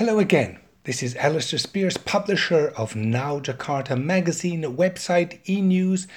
Hello again. This is Alistair Speirs, publisher of Now Jakarta magazine, website, e news,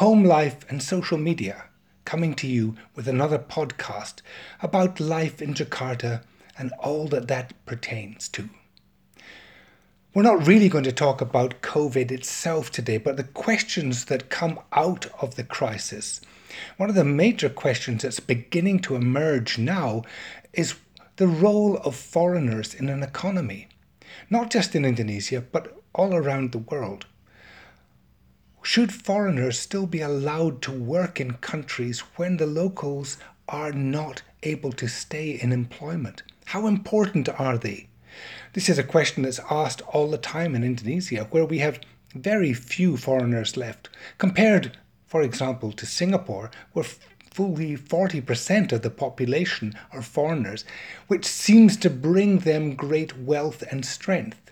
home life, and social media, coming to you with another podcast about life in Jakarta and all that that pertains to. We're not really going to talk about COVID itself today, but the questions that come out of the crisis. One of the major questions that's beginning to emerge now is the role of foreigners in an economy, not just in Indonesia, but all around the world. Should foreigners still be allowed to work in countries when the locals are not able to stay in employment? How important are they? This is a question that's asked all the time in Indonesia, where we have very few foreigners left, compared, for example, to Singapore, where fully 40% of the population are foreigners, which seems to bring them great wealth and strength.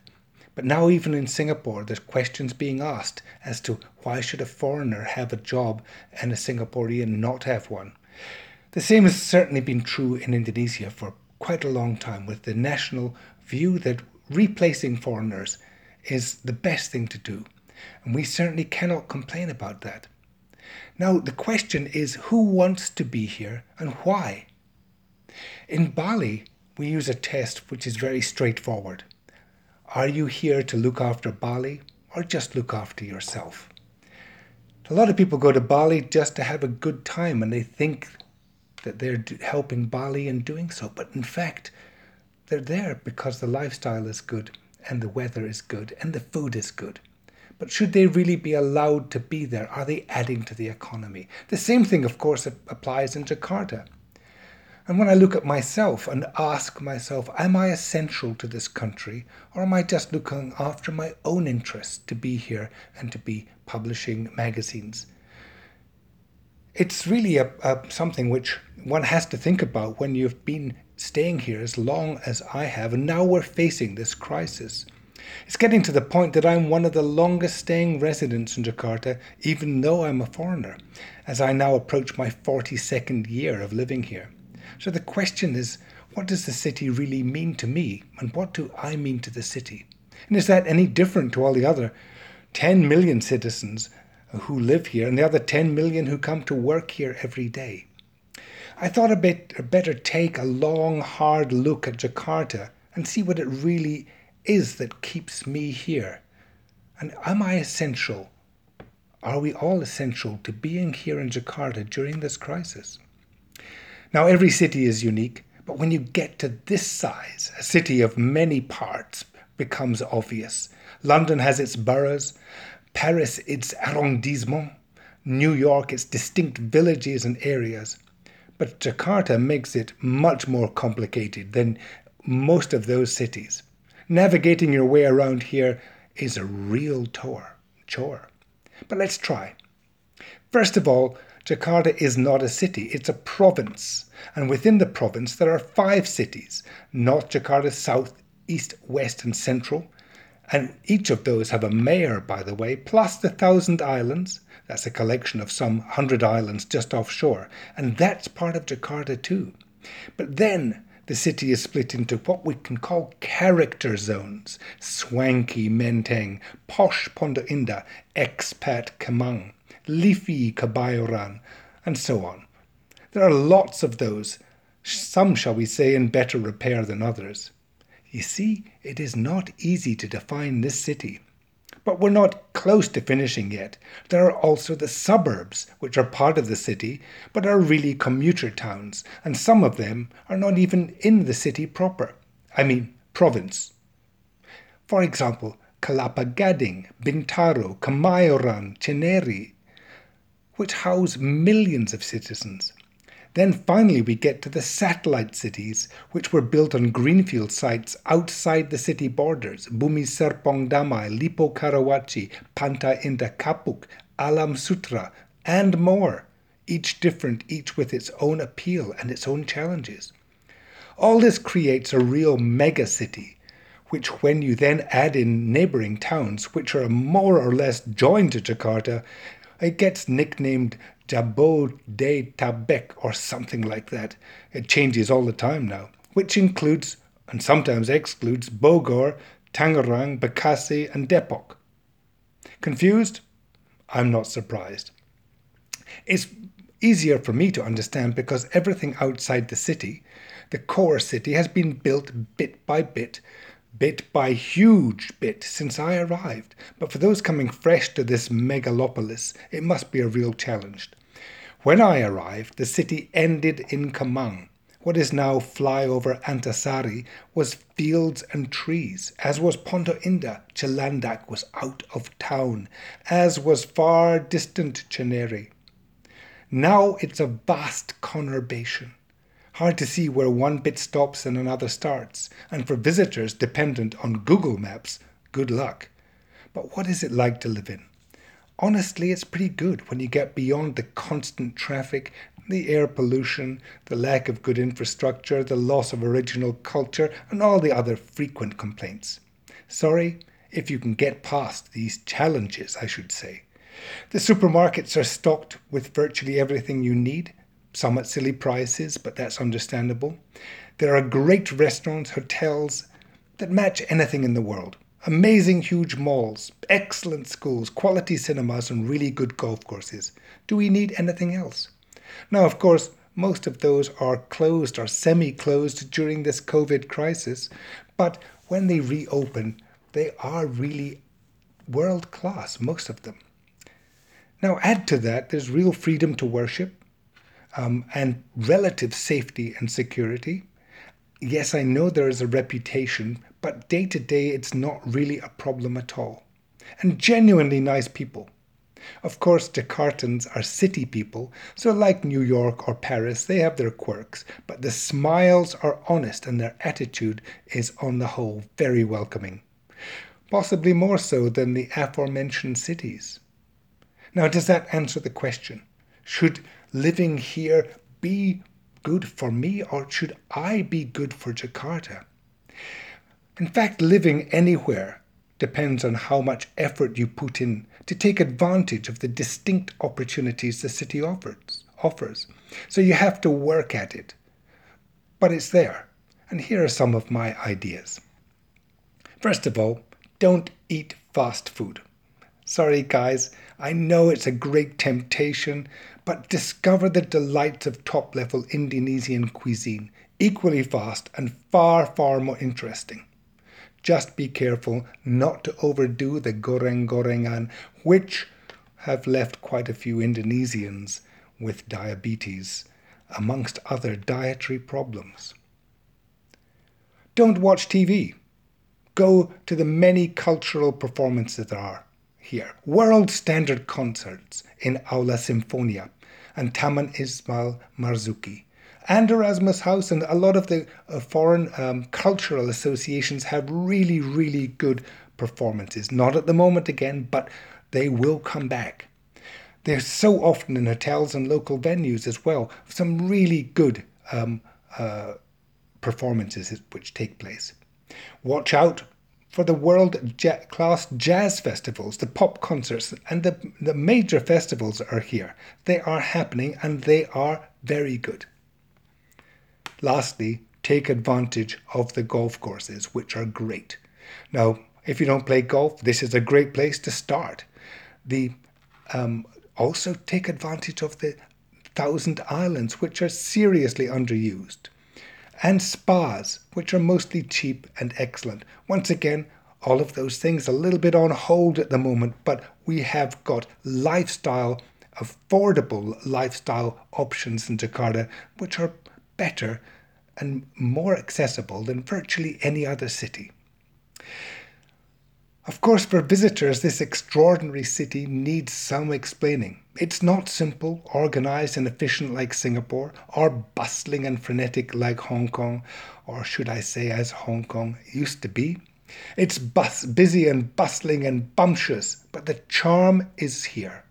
But now, even in Singapore, there's questions being asked as to why should a foreigner have a job and a Singaporean not have one. The same has certainly been true in Indonesia for quite a long time, with the national view that replacing foreigners is the best thing to do. And we certainly cannot complain about that. Now, the question is who wants to be here and why? In Bali, we use a test which is very straightforward. Are you here to look after Bali or just look after yourself? A lot of people go to Bali just to have a good time and they think that they're helping Bali in doing so. But in fact, they're there because the lifestyle is good and the weather is good and the food is good. But should they really be allowed to be there? Are they adding to the economy? The same thing, of course, applies in Jakarta. And when I look at myself and ask myself, am I essential to this country, or am I just looking after my own interests to be here and to be publishing magazines? It's really a, a, something which one has to think about when you've been staying here as long as I have, and now we're facing this crisis. It's getting to the point that I'm one of the longest staying residents in Jakarta, even though I'm a foreigner, as I now approach my 42nd year of living here. So the question is what does the city really mean to me, and what do I mean to the city? And is that any different to all the other 10 million citizens who live here and the other 10 million who come to work here every day? I thought a bit better take a long, hard look at Jakarta and see what it really is that keeps me here? And am I essential? Are we all essential to being here in Jakarta during this crisis? Now, every city is unique, but when you get to this size, a city of many parts becomes obvious. London has its boroughs, Paris its arrondissements, New York its distinct villages and areas. But Jakarta makes it much more complicated than most of those cities navigating your way around here is a real tour, chore. But let's try. First of all, Jakarta is not a city, it's a province. And within the province, there are five cities North Jakarta, South, East, West, and Central. And each of those have a mayor, by the way, plus the Thousand Islands. That's a collection of some hundred islands just offshore. And that's part of Jakarta too. But then the city is split into what we can call character zones swanky Menteng, posh Pondok Indah, expat Kemang, leafy Kebayoran, and so on. There are lots of those, some, shall we say, in better repair than others. You see, it is not easy to define this city. But we're not close to finishing yet. There are also the suburbs, which are part of the city, but are really commuter towns, and some of them are not even in the city proper. I mean, province. For example, Kelapa Gading, Bintaro, Kemayoran, Cinere, which house millions of citizens. Then finally, we get to the satellite cities, which were built on greenfield sites outside the city borders Bumi Serpong Damai, Lippo Karawaci, Pantai Indah Kapuk, Alam Sutera, and more, each different, each with its own appeal and its own challenges. All this creates a real mega city, which, when you then add in neighboring towns, which are more or less joined to Jakarta, it gets nicknamed Jabo de Tabek or something like that. It changes all the time now, which includes and sometimes excludes Bogor, Tangerang, Bekasi, and Depok. Confused? I'm not surprised. It's easier for me to understand because everything outside the city, the core city, has been built bit by bit, bit by huge bit since I arrived. But for those coming fresh to this megalopolis, it must be a real challenge. When I arrived, the city ended in Kemang. What is now flyover Antasari was fields and trees, as was Pondok Indah. Cilandak was out of town, as was far distant Cinere. Now it's a vast conurbation. Hard to see where one bit stops and another starts, and for visitors dependent on Google Maps, good luck. But what is it like to live in? Honestly, it's pretty good when you get beyond the constant traffic, the air pollution, the lack of good infrastructure, the loss of original culture, and all the other frequent complaints. Sorry if you can get past these challenges, I should say. The supermarkets are stocked with virtually everything you need, some at silly prices, but that's understandable. There are great restaurants, hotels that match anything in the world. Amazing huge malls, excellent schools, quality cinemas, and really good golf courses. Do we need anything else? Now, of course, most of those are closed or semi closed during this COVID crisis, but when they reopen, they are really world class, most of them. Now, add to that, there's real freedom to worship um, and relative safety and security. Yes, I know there is a reputation, but day to day, it's not really a problem at all. And genuinely nice people. Of course, Jakartans are city people, so like New York or Paris, they have their quirks, but the smiles are honest and their attitude is, on the whole, very welcoming. Possibly more so than the aforementioned cities. Now, does that answer the question? Should living here be good for me or should I be good for Jakarta? In fact, living anywhere depends on how much effort you put in to take advantage of the distinct opportunities the city offers. offers. So you have to work at it. But it's there. And here are some of my ideas. First of all, don't eat fast food. Sorry, guys, I know it's a great temptation, but discover the delights of top level Indonesian cuisine, equally fast and far, far more interesting. Just be careful not to overdo the goreng gorengan, which have left quite a few Indonesians with diabetes, amongst other dietary problems. Don't watch TV. Go to the many cultural performances there are here. World standard concerts in Aula Simfonia and Taman Ismail Marzuki. And Erasmus House and a lot of the uh, foreign um, cultural associations have really, really good performances. Not at the moment again, but they will come back. They're so often in hotels and local venues as well. Some really good um, uh, performances which take place. Watch out for the world class jazz festivals, the pop concerts, and the, the major festivals are here. They are happening and they are very good. Lastly, take advantage of the golf courses, which are great. Now, if you don't play golf, this is a great place to start. The um, also take advantage of the Thousand Islands, which are seriously underused and spas, which are mostly cheap and excellent. Once again, all of those things a little bit on hold at the moment, but we have got lifestyle, affordable lifestyle options in Jakarta, which are better and more accessible than virtually any other city. Of course, for visitors, this extraordinary city needs some explaining. It's not simple, organized, and efficient like Singapore, or bustling and frenetic like Hong Kong, or should I say, as Hong Kong used to be. It's bus- busy and bustling and bumptious, but the charm is here.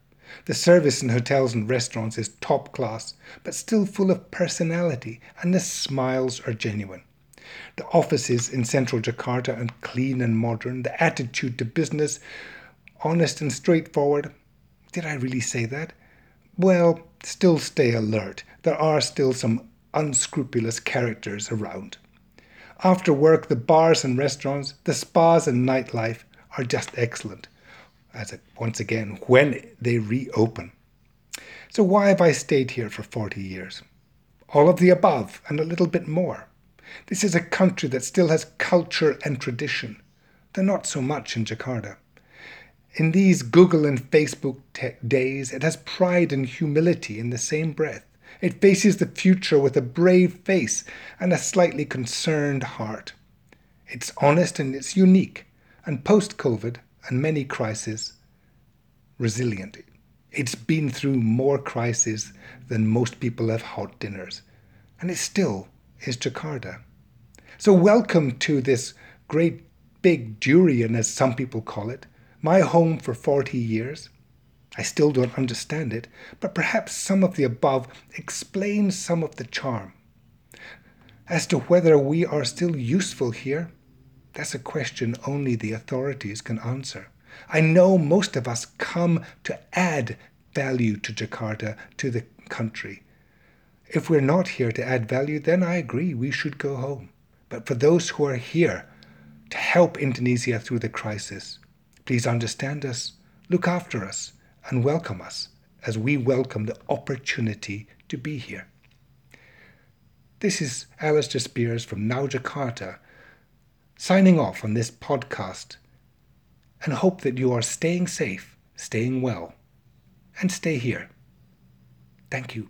The service in hotels and restaurants is top class, but still full of personality, and the smiles are genuine. The offices in central Jakarta are clean and modern, the attitude to business honest and straightforward. Did I really say that? Well, still stay alert. There are still some unscrupulous characters around. After work, the bars and restaurants, the spas and nightlife are just excellent. As it, once again, when they reopen. So why have I stayed here for 40 years? All of the above and a little bit more. This is a country that still has culture and tradition. They're not so much in Jakarta. In these Google and Facebook days, it has pride and humility in the same breath. It faces the future with a brave face and a slightly concerned heart. It's honest and it's unique, and post COVID and many crises, resilient. It's been through more crises than most people have hot dinners, and it still is Jakarta. So, welcome to this great big durian, as some people call it, my home for 40 years. I still don't understand it, but perhaps some of the above explains some of the charm. As to whether we are still useful here, that's a question only the authorities can answer. I know most of us come to add value to Jakarta, to the country. If we're not here to add value, then I agree we should go home. But for those who are here to help Indonesia through the crisis, Please understand us, look after us, and welcome us as we welcome the opportunity to be here. This is Alistair Speirs from Now Jakarta, signing off on this podcast, and hope that you are staying safe, staying well, and stay here. Thank you.